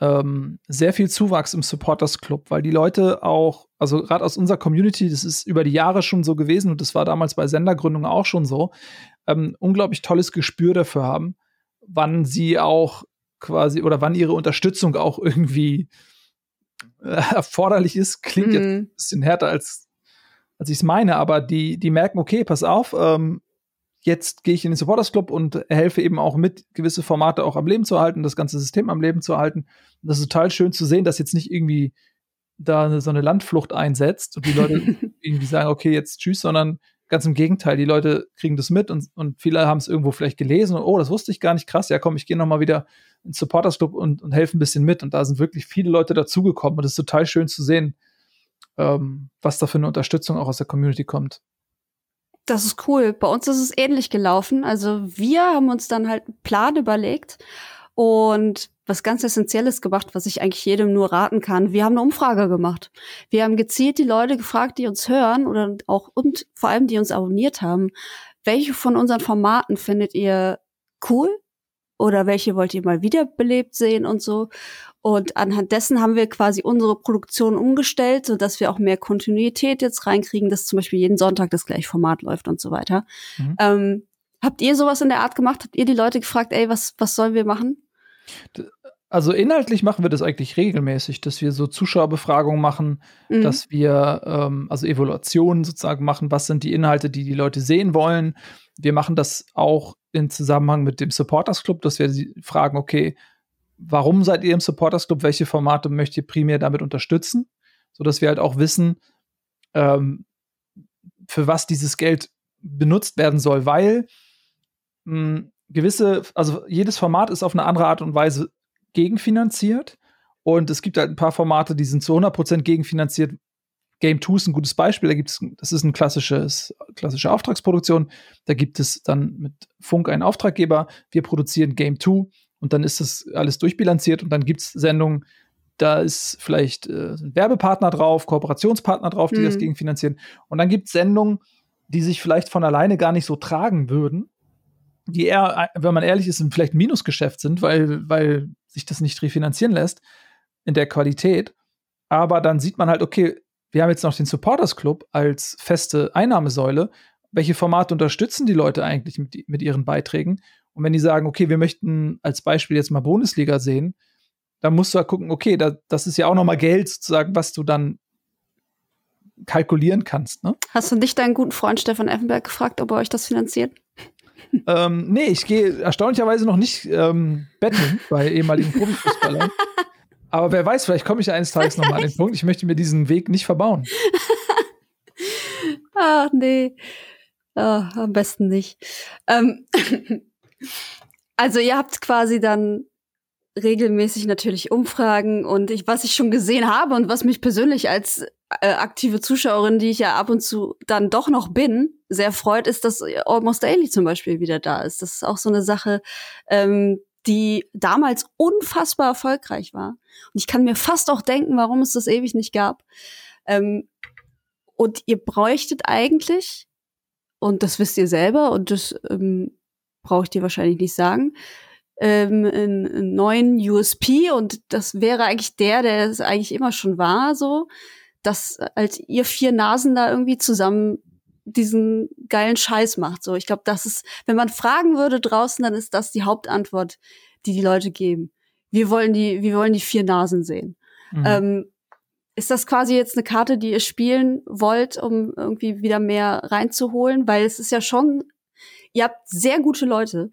ähm, sehr viel Zuwachs im Supporters Club, weil die Leute auch, also gerade aus unserer Community, das ist über die Jahre schon so gewesen und das war damals bei Sendergründung auch schon so, ähm, unglaublich tolles Gespür dafür haben, wann sie auch quasi oder wann ihre Unterstützung auch irgendwie äh, erforderlich ist. Klingt mhm. jetzt ein bisschen härter als, als ich es meine, aber die, die merken, okay, pass auf, ähm, jetzt gehe ich in den Supporters Club und helfe eben auch mit, gewisse Formate auch am Leben zu erhalten, das ganze System am Leben zu erhalten. Und das ist total schön zu sehen, dass jetzt nicht irgendwie da so eine Landflucht einsetzt und die Leute irgendwie sagen, okay, jetzt tschüss, sondern Ganz im Gegenteil, die Leute kriegen das mit und, und viele haben es irgendwo vielleicht gelesen und oh, das wusste ich gar nicht, krass, ja komm, ich gehe nochmal wieder ins Supporters Club und, und helfe ein bisschen mit. Und da sind wirklich viele Leute dazugekommen und es ist total schön zu sehen, ähm, was da für eine Unterstützung auch aus der Community kommt. Das ist cool. Bei uns ist es ähnlich gelaufen. Also wir haben uns dann halt einen Plan überlegt und was ganz Essentielles gemacht, was ich eigentlich jedem nur raten kann. Wir haben eine Umfrage gemacht. Wir haben gezielt die Leute gefragt, die uns hören oder auch und vor allem die uns abonniert haben, welche von unseren Formaten findet ihr cool oder welche wollt ihr mal wiederbelebt sehen und so. Und anhand dessen haben wir quasi unsere Produktion umgestellt, so dass wir auch mehr Kontinuität jetzt reinkriegen, dass zum Beispiel jeden Sonntag das gleiche Format läuft und so weiter. Mhm. Ähm, habt ihr sowas in der Art gemacht? Habt ihr die Leute gefragt, ey, was, was sollen wir machen? Also inhaltlich machen wir das eigentlich regelmäßig, dass wir so Zuschauerbefragungen machen, mhm. dass wir ähm, also Evaluationen sozusagen machen, was sind die Inhalte, die die Leute sehen wollen. Wir machen das auch in Zusammenhang mit dem Supporters Club, dass wir sie fragen, okay, warum seid ihr im Supporters Club? Welche Formate möchtet ihr primär damit unterstützen? Sodass wir halt auch wissen, ähm, für was dieses Geld benutzt werden soll, weil mh, gewisse, also jedes Format ist auf eine andere Art und Weise gegenfinanziert. Und es gibt halt ein paar Formate, die sind zu 100% gegenfinanziert. Game 2 ist ein gutes Beispiel. Da gibt's, das ist eine klassisches, klassische Auftragsproduktion. Da gibt es dann mit Funk einen Auftraggeber. Wir produzieren Game 2 und dann ist das alles durchbilanziert und dann gibt es Sendungen, da ist vielleicht äh, ein Werbepartner drauf, Kooperationspartner drauf, die mhm. das gegenfinanzieren. Und dann gibt es Sendungen, die sich vielleicht von alleine gar nicht so tragen würden die eher, wenn man ehrlich ist, vielleicht ein Minusgeschäft sind, weil, weil sich das nicht refinanzieren lässt in der Qualität. Aber dann sieht man halt, okay, wir haben jetzt noch den Supporters Club als feste Einnahmesäule. Welche Formate unterstützen die Leute eigentlich mit, mit ihren Beiträgen? Und wenn die sagen, okay, wir möchten als Beispiel jetzt mal Bundesliga sehen, dann musst du halt gucken, okay, da, das ist ja auch noch mal Geld sozusagen, was du dann kalkulieren kannst. Ne? Hast du nicht deinen guten Freund Stefan Effenberg gefragt, ob er euch das finanziert? ähm, nee, ich gehe erstaunlicherweise noch nicht ähm, betteln bei ehemaligen Profifußballern. Aber wer weiß, vielleicht komme ich eines Tages nochmal an den Punkt. Ich möchte mir diesen Weg nicht verbauen. Ach, nee. Oh, am besten nicht. Ähm, also ihr habt quasi dann regelmäßig natürlich Umfragen und ich, was ich schon gesehen habe und was mich persönlich als äh, aktive Zuschauerin, die ich ja ab und zu dann doch noch bin, sehr freut, ist, dass Almost Daily zum Beispiel wieder da ist. Das ist auch so eine Sache, ähm, die damals unfassbar erfolgreich war. Und ich kann mir fast auch denken, warum es das ewig nicht gab. Ähm, und ihr bräuchtet eigentlich, und das wisst ihr selber, und das ähm, brauche ich dir wahrscheinlich nicht sagen, ähm, einen, einen neuen USP und das wäre eigentlich der, der es eigentlich immer schon war, so dass als ihr vier Nasen da irgendwie zusammen diesen geilen Scheiß macht. So, ich glaube, das ist, wenn man fragen würde draußen, dann ist das die Hauptantwort, die die Leute geben. Wir wollen die, wir wollen die vier Nasen sehen. Mhm. Ähm, ist das quasi jetzt eine Karte, die ihr spielen wollt, um irgendwie wieder mehr reinzuholen? Weil es ist ja schon, ihr habt sehr gute Leute.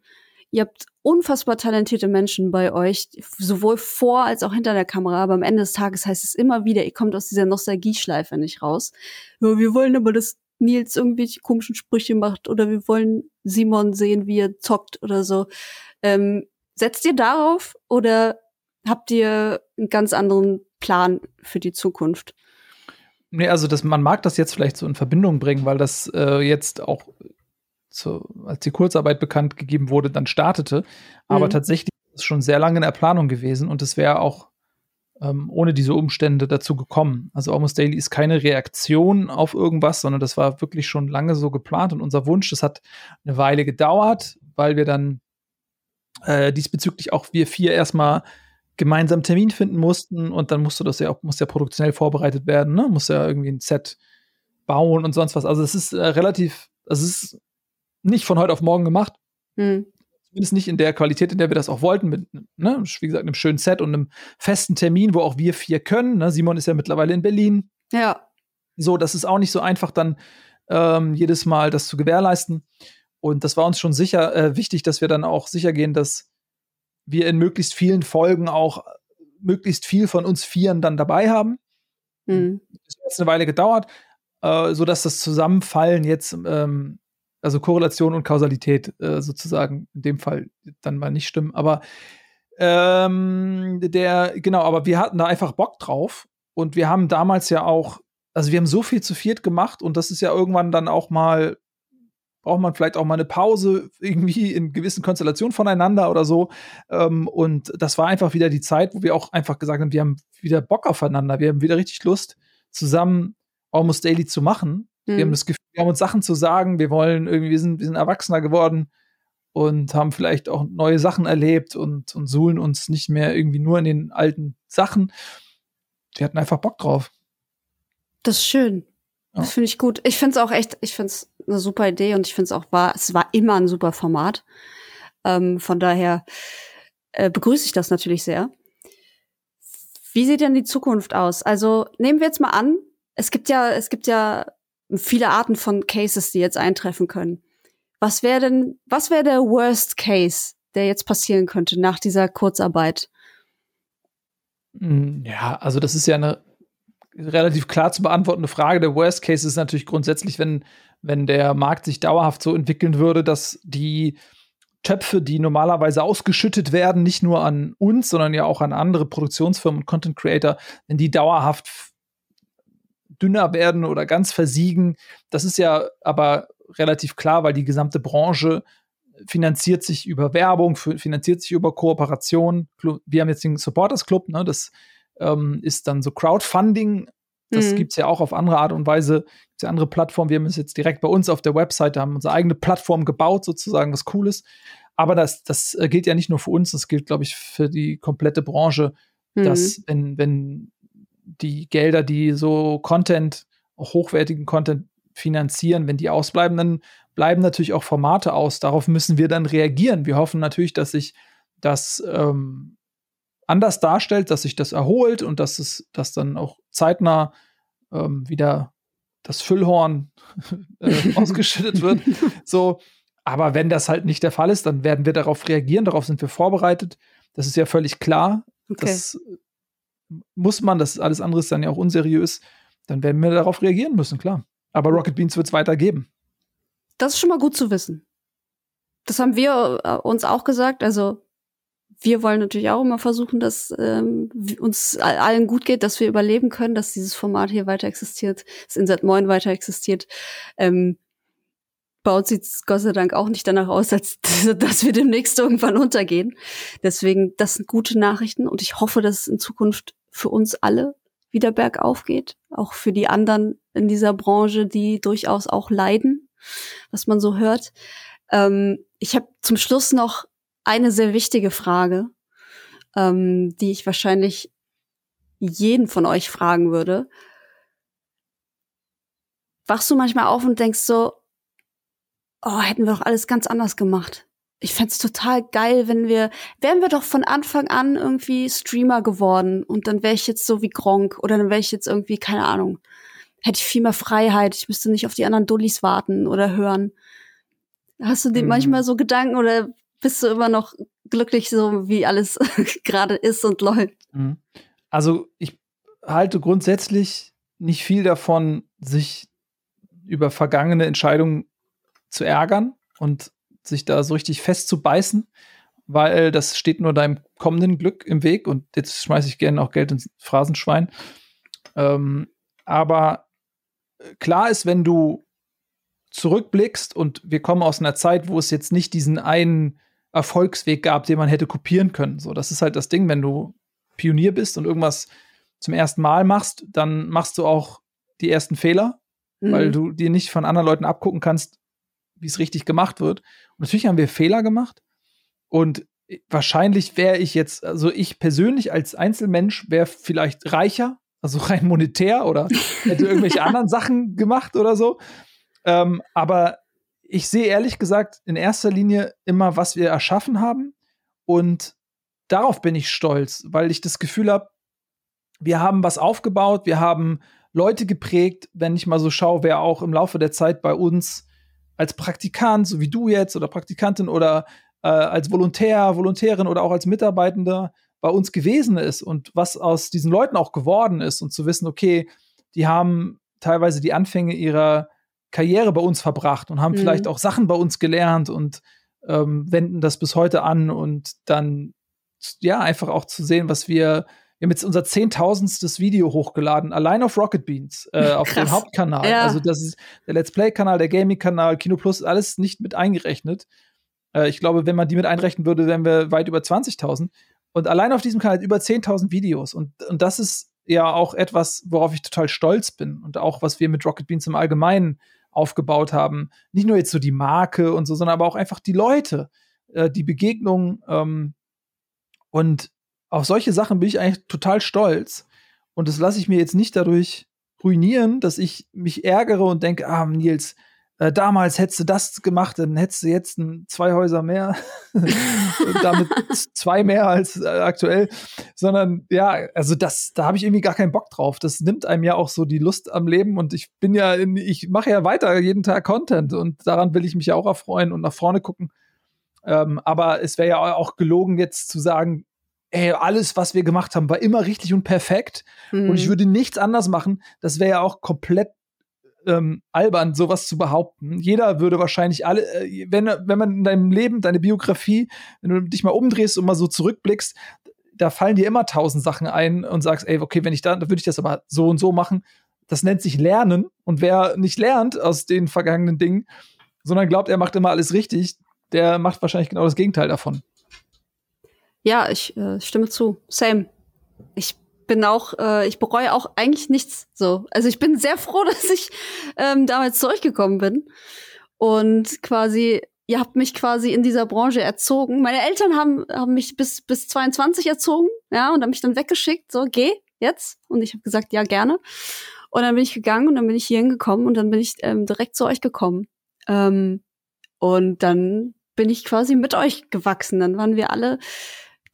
Ihr habt unfassbar talentierte Menschen bei euch, sowohl vor als auch hinter der Kamera, aber am Ende des Tages heißt es immer wieder, ihr kommt aus dieser Nostalgieschleife nicht raus. Wir wollen aber, dass Nils irgendwelche komischen Sprüche macht oder wir wollen Simon sehen, wie er zockt oder so. Ähm, setzt ihr darauf oder habt ihr einen ganz anderen Plan für die Zukunft? Nee, also das, man mag das jetzt vielleicht so in Verbindung bringen, weil das äh, jetzt auch zu, als die Kurzarbeit bekannt gegeben wurde, dann startete. Aber mhm. tatsächlich ist es schon sehr lange in der Planung gewesen und es wäre auch ähm, ohne diese Umstände dazu gekommen. Also Almost Daily ist keine Reaktion auf irgendwas, sondern das war wirklich schon lange so geplant und unser Wunsch. Das hat eine Weile gedauert, weil wir dann äh, diesbezüglich auch wir vier erstmal gemeinsam Termin finden mussten und dann musste das ja auch, muss ja produktionell vorbereitet werden, ne? Muss ja irgendwie ein Set bauen und sonst was. Also es ist äh, relativ, also es ist nicht von heute auf morgen gemacht. Mhm. Zumindest nicht in der Qualität, in der wir das auch wollten, mit, ne, wie gesagt, einem schönen Set und einem festen Termin, wo auch wir vier können. Ne? Simon ist ja mittlerweile in Berlin. Ja. So, das ist auch nicht so einfach, dann ähm, jedes Mal das zu gewährleisten. Und das war uns schon sicher äh, wichtig, dass wir dann auch sicher gehen, dass wir in möglichst vielen Folgen auch möglichst viel von uns Vieren dann dabei haben. Mhm. Das hat eine Weile gedauert. äh, sodass das Zusammenfallen jetzt, ähm, also Korrelation und Kausalität äh, sozusagen in dem Fall dann mal nicht stimmen. Aber ähm, der, genau, aber wir hatten da einfach Bock drauf und wir haben damals ja auch, also wir haben so viel zu viert gemacht und das ist ja irgendwann dann auch mal braucht man vielleicht auch mal eine Pause irgendwie in gewissen Konstellationen voneinander oder so. Ähm, und das war einfach wieder die Zeit, wo wir auch einfach gesagt haben, wir haben wieder Bock aufeinander, wir haben wieder richtig Lust, zusammen Almost Daily zu machen. Mhm. Wir haben mhm. das Gefühl, wir haben uns Sachen zu sagen, wir wollen irgendwie, wir sind, wir sind erwachsener geworden und haben vielleicht auch neue Sachen erlebt und, und suhlen uns nicht mehr irgendwie nur in den alten Sachen. Wir hatten einfach Bock drauf. Das ist schön. Das finde ich gut. Ich finde es auch echt, ich finde es eine super Idee und ich finde es auch war, es war immer ein super Format. Ähm, von daher äh, begrüße ich das natürlich sehr. Wie sieht denn die Zukunft aus? Also nehmen wir jetzt mal an, es gibt ja, es gibt ja viele Arten von Cases, die jetzt eintreffen können. Was wäre denn, was wäre der Worst Case, der jetzt passieren könnte nach dieser Kurzarbeit? Hm, ja, also das ist ja eine relativ klar zu beantwortende Frage. Der Worst Case ist natürlich grundsätzlich, wenn, wenn der Markt sich dauerhaft so entwickeln würde, dass die Töpfe, die normalerweise ausgeschüttet werden, nicht nur an uns, sondern ja auch an andere Produktionsfirmen und Content Creator, wenn die dauerhaft dünner werden oder ganz versiegen. Das ist ja aber relativ klar, weil die gesamte Branche finanziert sich über Werbung, finanziert sich über Kooperation. Wir haben jetzt den Supporters Club, ne, das ähm, ist dann so Crowdfunding. Das mhm. gibt es ja auch auf andere Art und Weise. Gibt ja andere Plattformen. Wir haben es jetzt direkt bei uns auf der Website, haben unsere eigene Plattform gebaut, sozusagen, was cool ist. Aber das, das äh, gilt ja nicht nur für uns, das gilt, glaube ich, für die komplette Branche, mhm. dass wenn, wenn die Gelder, die so Content, auch hochwertigen Content finanzieren, wenn die ausbleiben, dann bleiben natürlich auch Formate aus. Darauf müssen wir dann reagieren. Wir hoffen natürlich, dass sich das ähm, anders darstellt, dass sich das erholt und dass es dass dann auch zeitnah ähm, wieder das Füllhorn äh, ausgeschüttet wird. So, aber wenn das halt nicht der Fall ist, dann werden wir darauf reagieren, darauf sind wir vorbereitet. Das ist ja völlig klar. Okay. Das muss man, das alles andere ist dann ja auch unseriös. Dann werden wir darauf reagieren müssen, klar. Aber Rocket Beans wird es weitergeben. Das ist schon mal gut zu wissen. Das haben wir äh, uns auch gesagt. Also wir wollen natürlich auch immer versuchen, dass ähm, uns allen gut geht, dass wir überleben können, dass dieses Format hier weiter existiert, das Insert Moin weiter existiert. Ähm, uns sieht Gott sei Dank auch nicht danach aus, als dass wir demnächst irgendwann untergehen. Deswegen, das sind gute Nachrichten und ich hoffe, dass es in Zukunft für uns alle wieder bergauf geht, auch für die anderen in dieser Branche, die durchaus auch leiden, was man so hört. Ähm, ich habe zum Schluss noch eine sehr wichtige Frage, ähm, die ich wahrscheinlich jeden von euch fragen würde. Wachst du manchmal auf und denkst so, oh, hätten wir doch alles ganz anders gemacht. Ich fände total geil, wenn wir, wären wir doch von Anfang an irgendwie Streamer geworden und dann wäre ich jetzt so wie Gronk oder dann wäre ich jetzt irgendwie, keine Ahnung, hätte ich viel mehr Freiheit, ich müsste nicht auf die anderen Dullis warten oder hören. Hast du dir mhm. manchmal so Gedanken oder bist du immer noch glücklich, so wie alles gerade ist und läuft. Mhm. Also ich halte grundsätzlich nicht viel davon, sich über vergangene Entscheidungen zu ärgern und sich da so richtig festzubeißen, weil das steht nur deinem kommenden Glück im Weg und jetzt schmeiße ich gerne auch Geld ins Phrasenschwein. Ähm, aber klar ist, wenn du zurückblickst und wir kommen aus einer Zeit, wo es jetzt nicht diesen einen Erfolgsweg gab, den man hätte kopieren können. So, das ist halt das Ding, wenn du Pionier bist und irgendwas zum ersten Mal machst, dann machst du auch die ersten Fehler, mhm. weil du dir nicht von anderen Leuten abgucken kannst, wie es richtig gemacht wird. Und natürlich haben wir Fehler gemacht und wahrscheinlich wäre ich jetzt, also ich persönlich als Einzelmensch wäre vielleicht reicher, also rein monetär oder hätte irgendwelche anderen Sachen gemacht oder so. Ähm, aber ich sehe ehrlich gesagt in erster Linie immer, was wir erschaffen haben. Und darauf bin ich stolz, weil ich das Gefühl habe, wir haben was aufgebaut, wir haben Leute geprägt, wenn ich mal so schaue, wer auch im Laufe der Zeit bei uns als Praktikant, so wie du jetzt, oder Praktikantin oder äh, als Volontär, Volontärin oder auch als Mitarbeitender bei uns gewesen ist und was aus diesen Leuten auch geworden ist und zu wissen, okay, die haben teilweise die Anfänge ihrer Karriere bei uns verbracht und haben mhm. vielleicht auch Sachen bei uns gelernt und ähm, wenden das bis heute an und dann ja einfach auch zu sehen, was wir wir haben jetzt unser zehntausendstes Video hochgeladen, allein auf Rocket Beans, äh, auf dem Hauptkanal. Ja. Also das ist der Let's Play-Kanal, der Gaming-Kanal, Kino Plus, alles nicht mit eingerechnet. Äh, ich glaube, wenn man die mit einrechnen würde, wären wir weit über 20.000. Und allein auf diesem Kanal über 10.000 Videos. Und, und das ist ja auch etwas, worauf ich total stolz bin. Und auch, was wir mit Rocket Beans im Allgemeinen aufgebaut haben. Nicht nur jetzt so die Marke und so, sondern aber auch einfach die Leute, äh, die Begegnungen. Ähm, und auf solche Sachen bin ich eigentlich total stolz. Und das lasse ich mir jetzt nicht dadurch ruinieren, dass ich mich ärgere und denke, ah, Nils, äh, damals hättest du das gemacht, dann hättest du jetzt ein, zwei Häuser mehr, damit zwei mehr als äh, aktuell, sondern ja, also das, da habe ich irgendwie gar keinen Bock drauf. Das nimmt einem ja auch so die Lust am Leben und ich bin ja, in, ich mache ja weiter jeden Tag Content und daran will ich mich ja auch erfreuen und nach vorne gucken. Ähm, aber es wäre ja auch gelogen, jetzt zu sagen, ey, alles, was wir gemacht haben, war immer richtig und perfekt mhm. und ich mhm. würde nichts anders machen. Das wäre ja auch komplett ähm, albern, sowas zu behaupten. Jeder würde wahrscheinlich alle, äh, wenn, wenn man in deinem Leben, deine Biografie, wenn du dich mal umdrehst und mal so zurückblickst, da fallen dir immer tausend Sachen ein und sagst, ey, okay, wenn ich da, dann würde ich das aber so und so machen. Das nennt sich Lernen. Und wer nicht lernt aus den vergangenen Dingen, sondern glaubt, er macht immer alles richtig, der macht wahrscheinlich genau das Gegenteil davon. Ja, ich äh, stimme zu. Same. Ich bin auch, äh, ich bereue auch eigentlich nichts so. Also ich bin sehr froh, dass ich ähm, damals zurückgekommen bin. Und quasi, ihr habt mich quasi in dieser Branche erzogen. Meine Eltern haben, haben mich bis, bis 22 erzogen, ja, und haben mich dann weggeschickt, so, geh jetzt. Und ich habe gesagt, ja, gerne. Und dann bin ich gegangen und dann bin ich hier hingekommen und dann bin ich ähm, direkt zu euch gekommen. Ähm, und dann bin ich quasi mit euch gewachsen. Dann waren wir alle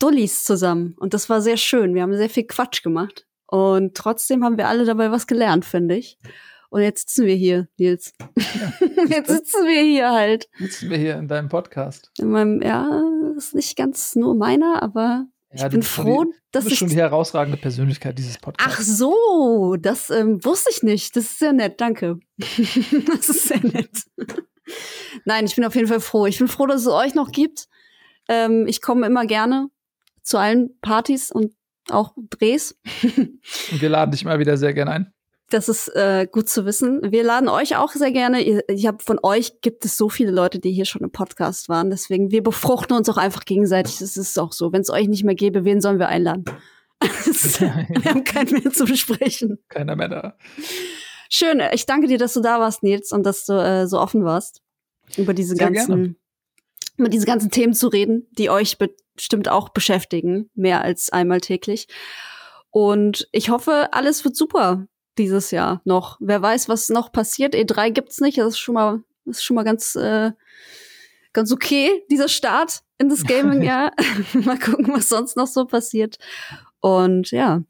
Dullis zusammen. Und das war sehr schön. Wir haben sehr viel Quatsch gemacht. Und trotzdem haben wir alle dabei was gelernt, finde ich. Und jetzt sitzen wir hier, Nils. Ja, jetzt sitzen wir hier halt. Sitzen wir hier in deinem Podcast. In meinem, ja, das ist nicht ganz nur meiner, aber ja, ich bin froh, die, dass du bist ich schon die herausragende Persönlichkeit dieses Podcasts. Ach so, das ähm, wusste ich nicht. Das ist sehr nett, danke. das ist sehr nett. Nein, ich bin auf jeden Fall froh. Ich bin froh, dass es euch noch gibt. Ähm, ich komme immer gerne zu allen Partys und auch Drehs. und wir laden dich mal wieder sehr gerne ein. Das ist äh, gut zu wissen. Wir laden euch auch sehr gerne. Ich habe von euch gibt es so viele Leute, die hier schon im Podcast waren. Deswegen wir befruchten uns auch einfach gegenseitig. Das ist auch so. Wenn es euch nicht mehr gäbe, wen sollen wir einladen? wir haben keinen mehr zu besprechen. Keiner mehr da. Schön. Ich danke dir, dass du da warst, Nils, und dass du äh, so offen warst über diese sehr ganzen gerne über diese ganzen Themen zu reden, die euch bestimmt auch beschäftigen, mehr als einmal täglich. Und ich hoffe, alles wird super dieses Jahr noch. Wer weiß, was noch passiert. E3 gibt's nicht. Das ist schon mal, das ist schon mal ganz, äh, ganz okay, dieser Start in das Gaming-Jahr. mal gucken, was sonst noch so passiert. Und ja,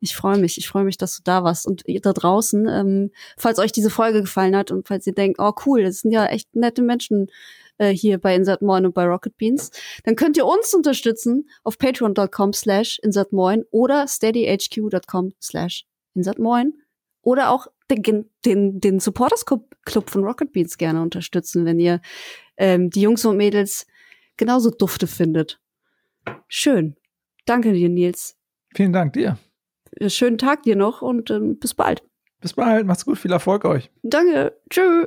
ich freue mich. Ich freue mich, dass du da warst. Und ihr da draußen, ähm, falls euch diese Folge gefallen hat und falls ihr denkt, oh cool, das sind ja echt nette Menschen, äh, hier bei Insert Moin und bei Rocket Beans, dann könnt ihr uns unterstützen auf patreon.com slash insertmoin oder steadyhq.com slash insertmoin oder auch den, den, den Supporters Club von Rocket Beans gerne unterstützen, wenn ihr ähm, die Jungs und Mädels genauso dufte findet. Schön. Danke dir, Nils. Vielen Dank dir. Schönen Tag dir noch und ähm, bis bald. Bis bald. Macht's gut. Viel Erfolg euch. Danke. Tschüss.